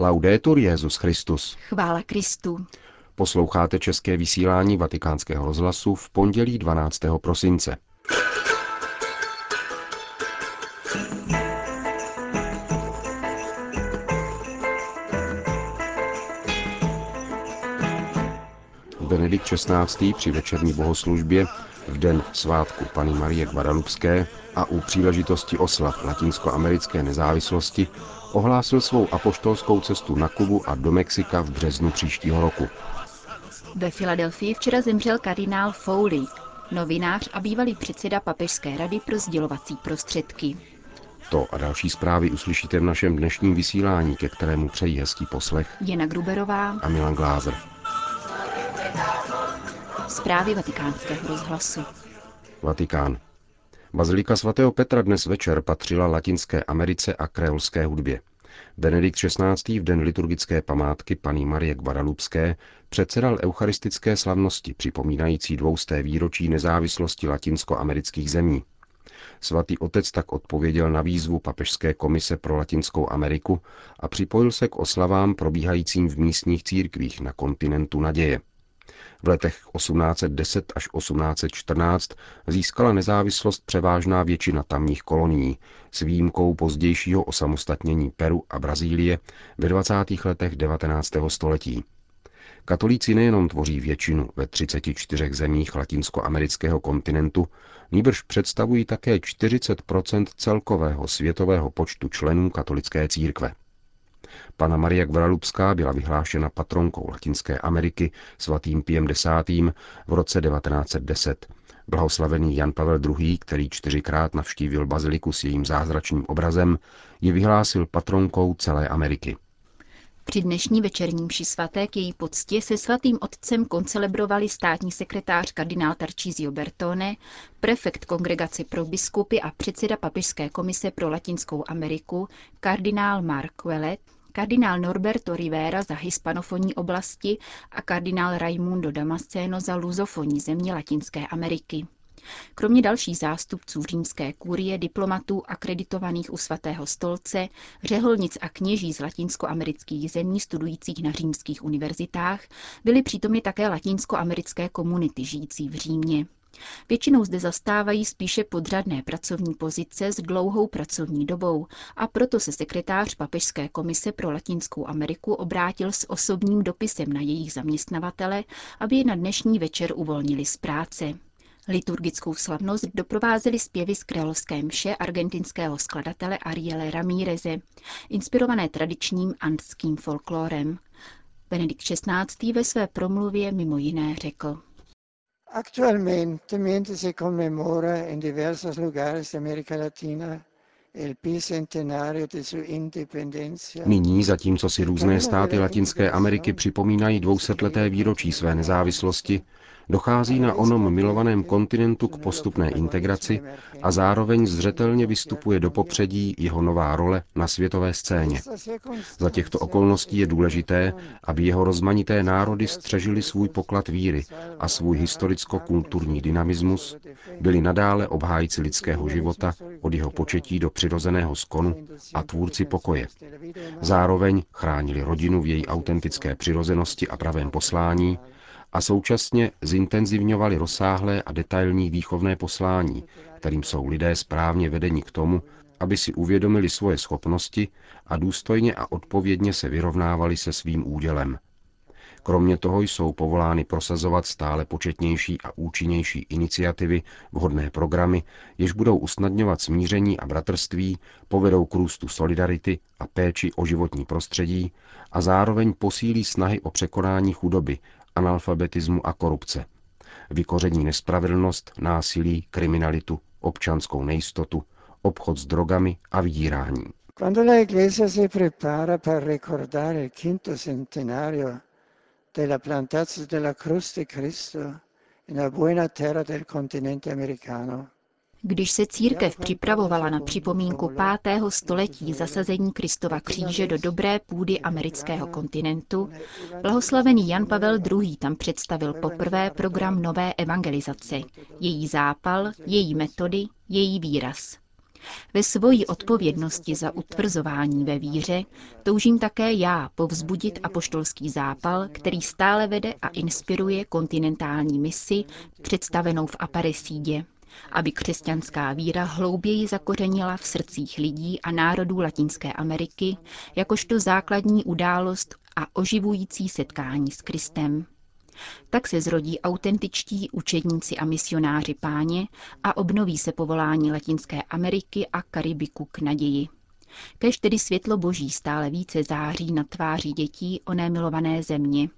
Laudetur Jezus Christus. Chvála Kristu. Posloucháte české vysílání Vatikánského rozhlasu v pondělí 12. prosince. Benedikt XVI. při večerní bohoslužbě v den svátku Pany Marie Guadalupské a u příležitosti oslav latinskoamerické nezávislosti ohlásil svou apoštolskou cestu na Kubu a do Mexika v březnu příštího roku. Ve Filadelfii včera zemřel kardinál Foley, novinář a bývalý předseda Papežské rady pro sdělovací prostředky. To a další zprávy uslyšíte v našem dnešním vysílání, ke kterému přejí hezký poslech Jana Gruberová a Milan Glázer. Zprávy vatikánského rozhlasu. Vatikán. Bazilika svatého Petra dnes večer patřila Latinské Americe a kreolské hudbě. Benedikt XVI. v den liturgické památky paní Marie Guadalupské předsedal eucharistické slavnosti připomínající dvousté výročí nezávislosti latinskoamerických zemí. Svatý otec tak odpověděl na výzvu Papežské komise pro Latinskou Ameriku a připojil se k oslavám probíhajícím v místních církvích na kontinentu naděje. V letech 1810 až 1814 získala nezávislost převážná většina tamních kolonií, s výjimkou pozdějšího osamostatnění Peru a Brazílie ve 20. letech 19. století. Katolíci nejenom tvoří většinu ve 34 zemích latinskoamerického kontinentu, nýbrž představují také 40% celkového světového počtu členů katolické církve. Pana Maria Gvaralupská byla vyhlášena patronkou Latinské Ameriky svatým Piem X. v roce 1910. Blahoslavený Jan Pavel II., který čtyřikrát navštívil baziliku s jejím zázračným obrazem, ji vyhlásil patronkou celé Ameriky. Při dnešní večerní mši svaté k její poctě se svatým otcem koncelebrovali státní sekretář kardinál Tarcísio Bertone, prefekt kongregace pro biskupy a předseda Papežské komise pro Latinskou Ameriku, kardinál Mark Quellet, kardinál Norberto Rivera za hispanofonní oblasti a kardinál Raimundo Damasceno za luzofonní země Latinské Ameriky. Kromě dalších zástupců římské kurie, diplomatů akreditovaných u svatého stolce, řeholnic a kněží z latinskoamerických zemí studujících na římských univerzitách, byly přítomny také latinskoamerické komunity žijící v Římě. Většinou zde zastávají spíše podřadné pracovní pozice s dlouhou pracovní dobou a proto se sekretář Papežské komise pro Latinskou Ameriku obrátil s osobním dopisem na jejich zaměstnavatele, aby je na dnešní večer uvolnili z práce. Liturgickou slavnost doprovázely zpěvy z královské mše argentinského skladatele Ariele Ramíreze, inspirované tradičním andským folklorem. Benedikt XVI. ve své promluvě mimo jiné řekl. Actualmente, se conmemora en diversos lugares de América Latina Nyní, zatímco si různé státy Latinské Ameriky připomínají dvousetleté výročí své nezávislosti, dochází na onom milovaném kontinentu k postupné integraci a zároveň zřetelně vystupuje do popředí jeho nová role na světové scéně. Za těchto okolností je důležité, aby jeho rozmanité národy střežili svůj poklad víry a svůj historicko-kulturní dynamismus, byli nadále obhájci lidského života od jeho početí do přirozeného skonu a tvůrci pokoje. Zároveň chránili rodinu v její autentické přirozenosti a pravém poslání a současně zintenzivňovali rozsáhlé a detailní výchovné poslání, kterým jsou lidé správně vedeni k tomu, aby si uvědomili svoje schopnosti a důstojně a odpovědně se vyrovnávali se svým údělem. Kromě toho jsou povolány prosazovat stále početnější a účinnější iniciativy, vhodné programy, jež budou usnadňovat smíření a bratrství, povedou k růstu solidarity a péči o životní prostředí a zároveň posílí snahy o překonání chudoby, analfabetismu a korupce. Vykoření nespravedlnost, násilí, kriminalitu, občanskou nejistotu, obchod s drogami a vydírání. Quando la Iglesia si prepara per ricordare il quinto centenario della plantazione della cruz de Cristo nella buona terra del continente americano, když se církev připravovala na připomínku pátého století zasazení Kristova kříže do dobré půdy amerického kontinentu, blahoslavený Jan Pavel II. tam představil poprvé program nové evangelizace, její zápal, její metody, její výraz. Ve svojí odpovědnosti za utvrzování ve víře toužím také já povzbudit apoštolský zápal, který stále vede a inspiruje kontinentální misi představenou v Aparesídě, aby křesťanská víra hlouběji zakořenila v srdcích lidí a národů Latinské Ameriky jakožto základní událost a oživující setkání s Kristem. Tak se zrodí autentičtí učedníci a misionáři páně a obnoví se povolání Latinské Ameriky a Karibiku k naději. Kež tedy světlo boží stále více září na tváři dětí oné milované země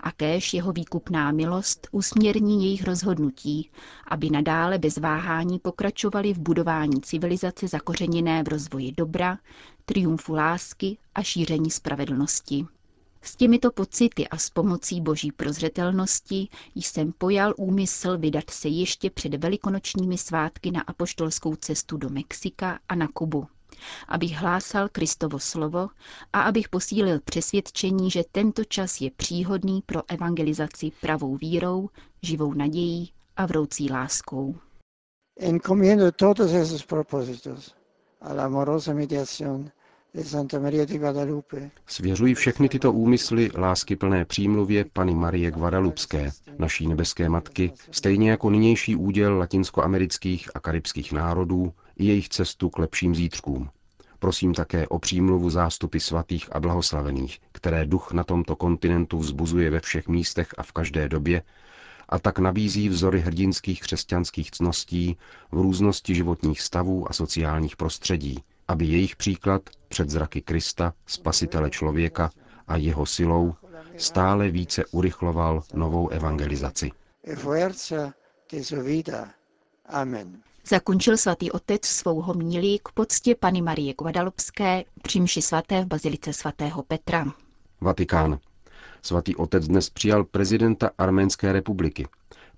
a kéž jeho výkupná milost usměrní jejich rozhodnutí, aby nadále bez váhání pokračovali v budování civilizace zakořeněné v rozvoji dobra, triumfu lásky a šíření spravedlnosti. S těmito pocity a s pomocí boží prozřetelnosti jsem pojal úmysl vydat se ještě před velikonočními svátky na apoštolskou cestu do Mexika a na Kubu, abych hlásal Kristovo slovo a abych posílil přesvědčení, že tento čas je příhodný pro evangelizaci pravou vírou, živou nadějí a vroucí láskou. Encomiendo todos esos propósitos a la amorosa mediación Svěřuji všechny tyto úmysly lásky plné přímluvě Pany Marie Guadalupské, naší nebeské matky, stejně jako nynější úděl latinskoamerických a karibských národů i jejich cestu k lepším zítřkům. Prosím také o přímluvu zástupy svatých a blahoslavených, které duch na tomto kontinentu vzbuzuje ve všech místech a v každé době, a tak nabízí vzory hrdinských křesťanských cností v různosti životních stavů a sociálních prostředí, aby jejich příklad před zraky Krista, spasitele člověka a jeho silou stále více urychloval novou evangelizaci. Zakončil svatý otec svou homílí k poctě Pany Marie Guadalupské při mši svaté v bazilice svatého Petra. Vatikán. Svatý otec dnes přijal prezidenta Arménské republiky.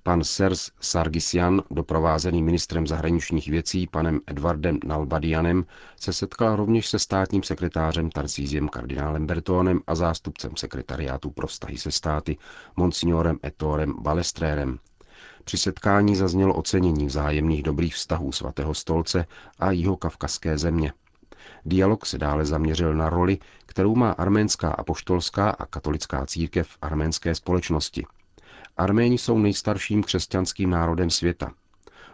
Pan Sers Sargisian, doprovázený ministrem zahraničních věcí panem Edwardem Nalbadianem, se setkal rovněž se státním sekretářem Tarsíziem kardinálem Bertónem a zástupcem sekretariátu pro vztahy se státy monsignorem Etorem Balestrérem. Při setkání zaznělo ocenění vzájemných dobrých vztahů svatého stolce a jeho kavkazské země. Dialog se dále zaměřil na roli, kterou má arménská apoštolská a katolická církev v arménské společnosti – Arméni jsou nejstarším křesťanským národem světa.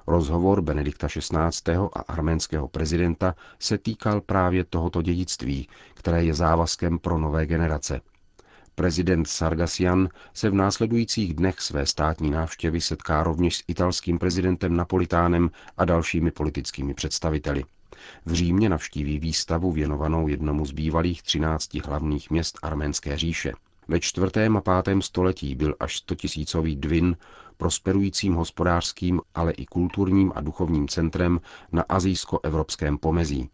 Rozhovor Benedikta XVI. a arménského prezidenta se týkal právě tohoto dědictví, které je závazkem pro nové generace. Prezident Sargasian se v následujících dnech své státní návštěvy setká rovněž s italským prezidentem Napolitánem a dalšími politickými představiteli. V Římě navštíví výstavu věnovanou jednomu z bývalých třinácti hlavních měst arménské říše – ve čtvrtém a pátém století byl až stotisícový Dvin prosperujícím hospodářským, ale i kulturním a duchovním centrem na azijsko-evropském pomezí.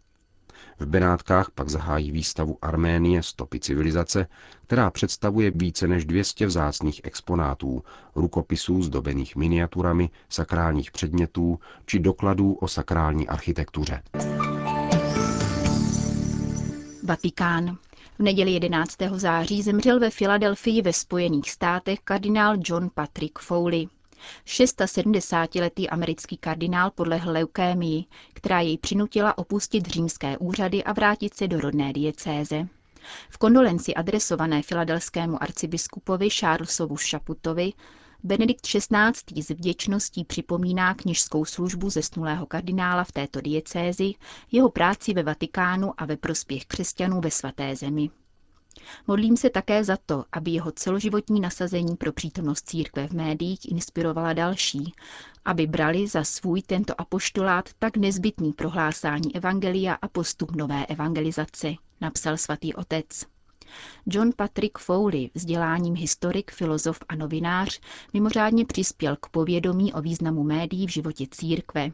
V Benátkách pak zahájí výstavu Arménie stopy civilizace, která představuje více než 200 vzácných exponátů, rukopisů zdobených miniaturami, sakrálních předmětů či dokladů o sakrální architektuře. Vatikán. V neděli 11. září zemřel ve Filadelfii ve Spojených státech kardinál John Patrick Foley. 670-letý americký kardinál podlehl leukémii, která jej přinutila opustit římské úřady a vrátit se do rodné diecéze. V kondolenci adresované filadelskému arcibiskupovi Charlesovu Šaputovi Benedikt XVI. s vděčností připomíná knižskou službu zesnulého kardinála v této diecézi, jeho práci ve Vatikánu a ve prospěch křesťanů ve svaté zemi. Modlím se také za to, aby jeho celoživotní nasazení pro přítomnost církve v médiích inspirovala další, aby brali za svůj tento apoštolát tak nezbytný prohlásání evangelia a postup nové evangelizace, napsal svatý otec. John Patrick Foley, vzděláním historik, filozof a novinář, mimořádně přispěl k povědomí o významu médií v životě církve.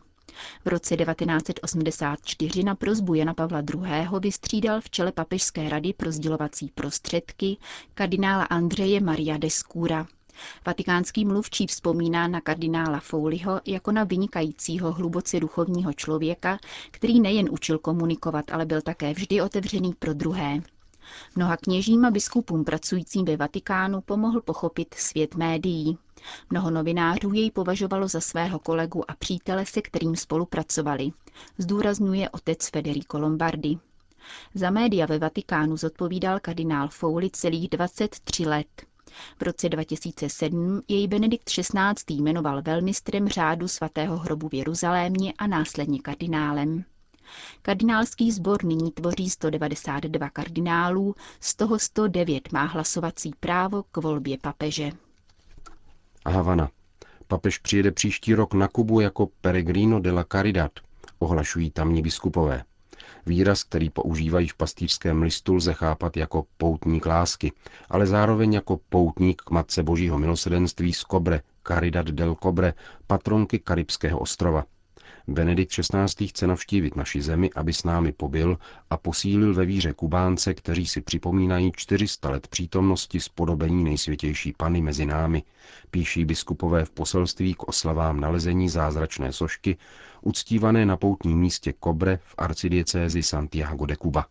V roce 1984 na prozbu Jana Pavla II. vystřídal v čele Papežské rady pro sdělovací prostředky kardinála Andreje Maria de Scura. Vatikánský mluvčí vzpomíná na kardinála Fouliho jako na vynikajícího hluboce duchovního člověka, který nejen učil komunikovat, ale byl také vždy otevřený pro druhé. Mnoha kněžím a biskupům pracujícím ve Vatikánu pomohl pochopit svět médií. Mnoho novinářů jej považovalo za svého kolegu a přítele, se kterým spolupracovali, zdůrazňuje otec Federico Lombardi. Za média ve Vatikánu zodpovídal kardinál Fouli celých 23 let. V roce 2007 jej Benedikt XVI. jmenoval velmistrem řádu svatého hrobu v Jeruzalémě a následně kardinálem. Kardinálský sbor nyní tvoří 192 kardinálů, z toho 109 má hlasovací právo k volbě papeže. Havana. Papež přijede příští rok na Kubu jako Peregrino de la Caridad, ohlašují tamní biskupové. Výraz, který používají v pastýřském listu, lze chápat jako poutník lásky, ale zároveň jako poutník k Matce Božího milosedenství z Kobre, Caridad del Cobre, patronky Karibského ostrova. Benedikt XVI. chce navštívit naši zemi, aby s námi pobyl a posílil ve víře Kubánce, kteří si připomínají 400 let přítomnosti spodobení nejsvětější Pany mezi námi, píší biskupové v poselství k oslavám nalezení zázračné sošky, uctívané na poutním místě Kobre v arcidiecézi Santiago de Cuba.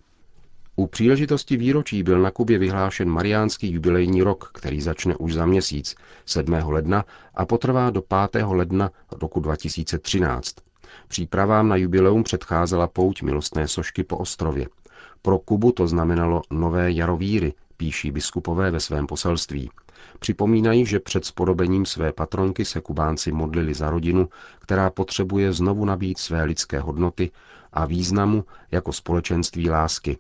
U příležitosti výročí byl na Kubě vyhlášen mariánský jubilejní rok, který začne už za měsíc, 7. ledna, a potrvá do 5. ledna roku 2013. Přípravám na jubileum předcházela pouť milostné sošky po ostrově. Pro Kubu to znamenalo nové jaro víry, píší biskupové ve svém poselství. Připomínají, že před spodobením své patronky se Kubánci modlili za rodinu, která potřebuje znovu nabít své lidské hodnoty a významu jako společenství lásky.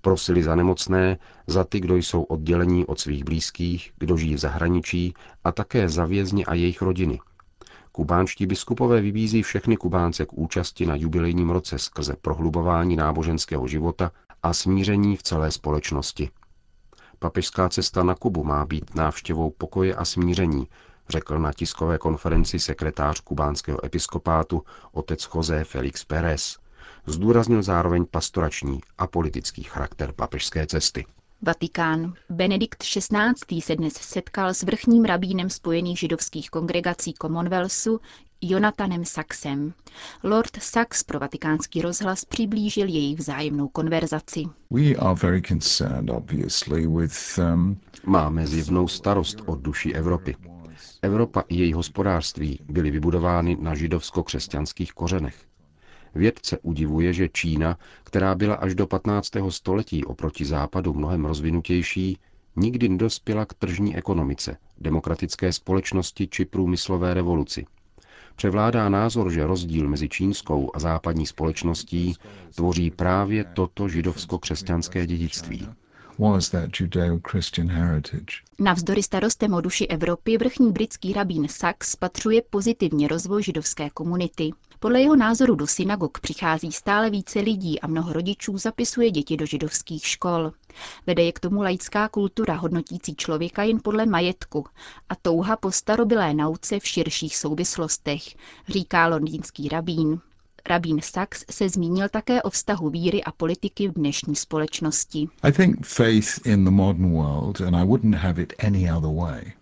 Prosili za nemocné, za ty, kdo jsou oddělení od svých blízkých, kdo žijí v zahraničí a také za vězni a jejich rodiny – Kubánští biskupové vybízí všechny Kubánce k účasti na jubilejním roce skrze prohlubování náboženského života a smíření v celé společnosti. Papežská cesta na Kubu má být návštěvou pokoje a smíření, řekl na tiskové konferenci sekretář kubánského episkopátu otec José Felix Pérez. Zdůraznil zároveň pastorační a politický charakter papežské cesty. Vatikán. Benedikt XVI. se dnes setkal s vrchním rabínem Spojených židovských kongregací Commonwealthu Jonathanem Saxem. Lord Sachs pro vatikánský rozhlas přiblížil její vzájemnou konverzaci. Um, Máme zjevnou starost o duši Evropy. Evropa i její hospodářství byly vybudovány na židovsko-křesťanských kořenech. Vědce udivuje, že Čína, která byla až do 15. století oproti západu mnohem rozvinutější, nikdy nedospěla k tržní ekonomice, demokratické společnosti či průmyslové revoluci. Převládá názor, že rozdíl mezi čínskou a západní společností tvoří právě toto židovsko-křesťanské dědictví. Navzdory starostem o duši Evropy vrchní britský rabín Sachs spatřuje pozitivně rozvoj židovské komunity. Podle jeho názoru do synagog přichází stále více lidí a mnoho rodičů zapisuje děti do židovských škol. Vede je k tomu laická kultura hodnotící člověka jen podle majetku a touha po starobilé nauce v širších souvislostech, říká londýnský rabín. Rabín Sachs se zmínil také o vztahu víry a politiky v dnešní společnosti.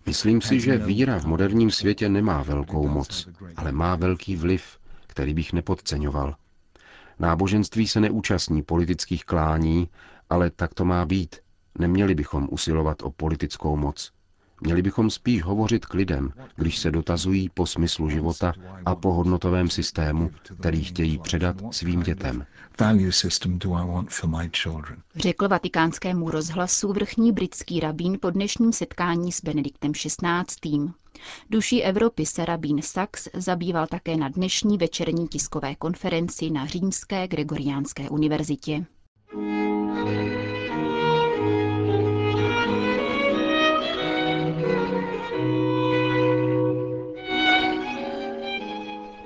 Myslím si, že víra v moderním světě nemá velkou moc, ale má velký vliv, který bych nepodceňoval. Náboženství se neúčastní politických klání, ale tak to má být. Neměli bychom usilovat o politickou moc. Měli bychom spíš hovořit k lidem, když se dotazují po smyslu života a po hodnotovém systému, který chtějí předat svým dětem. Řekl vatikánskému rozhlasu vrchní britský rabín po dnešním setkání s Benediktem XVI. Duší Evropy se rabín Sachs zabýval také na dnešní večerní tiskové konferenci na Římské Gregoriánské univerzitě.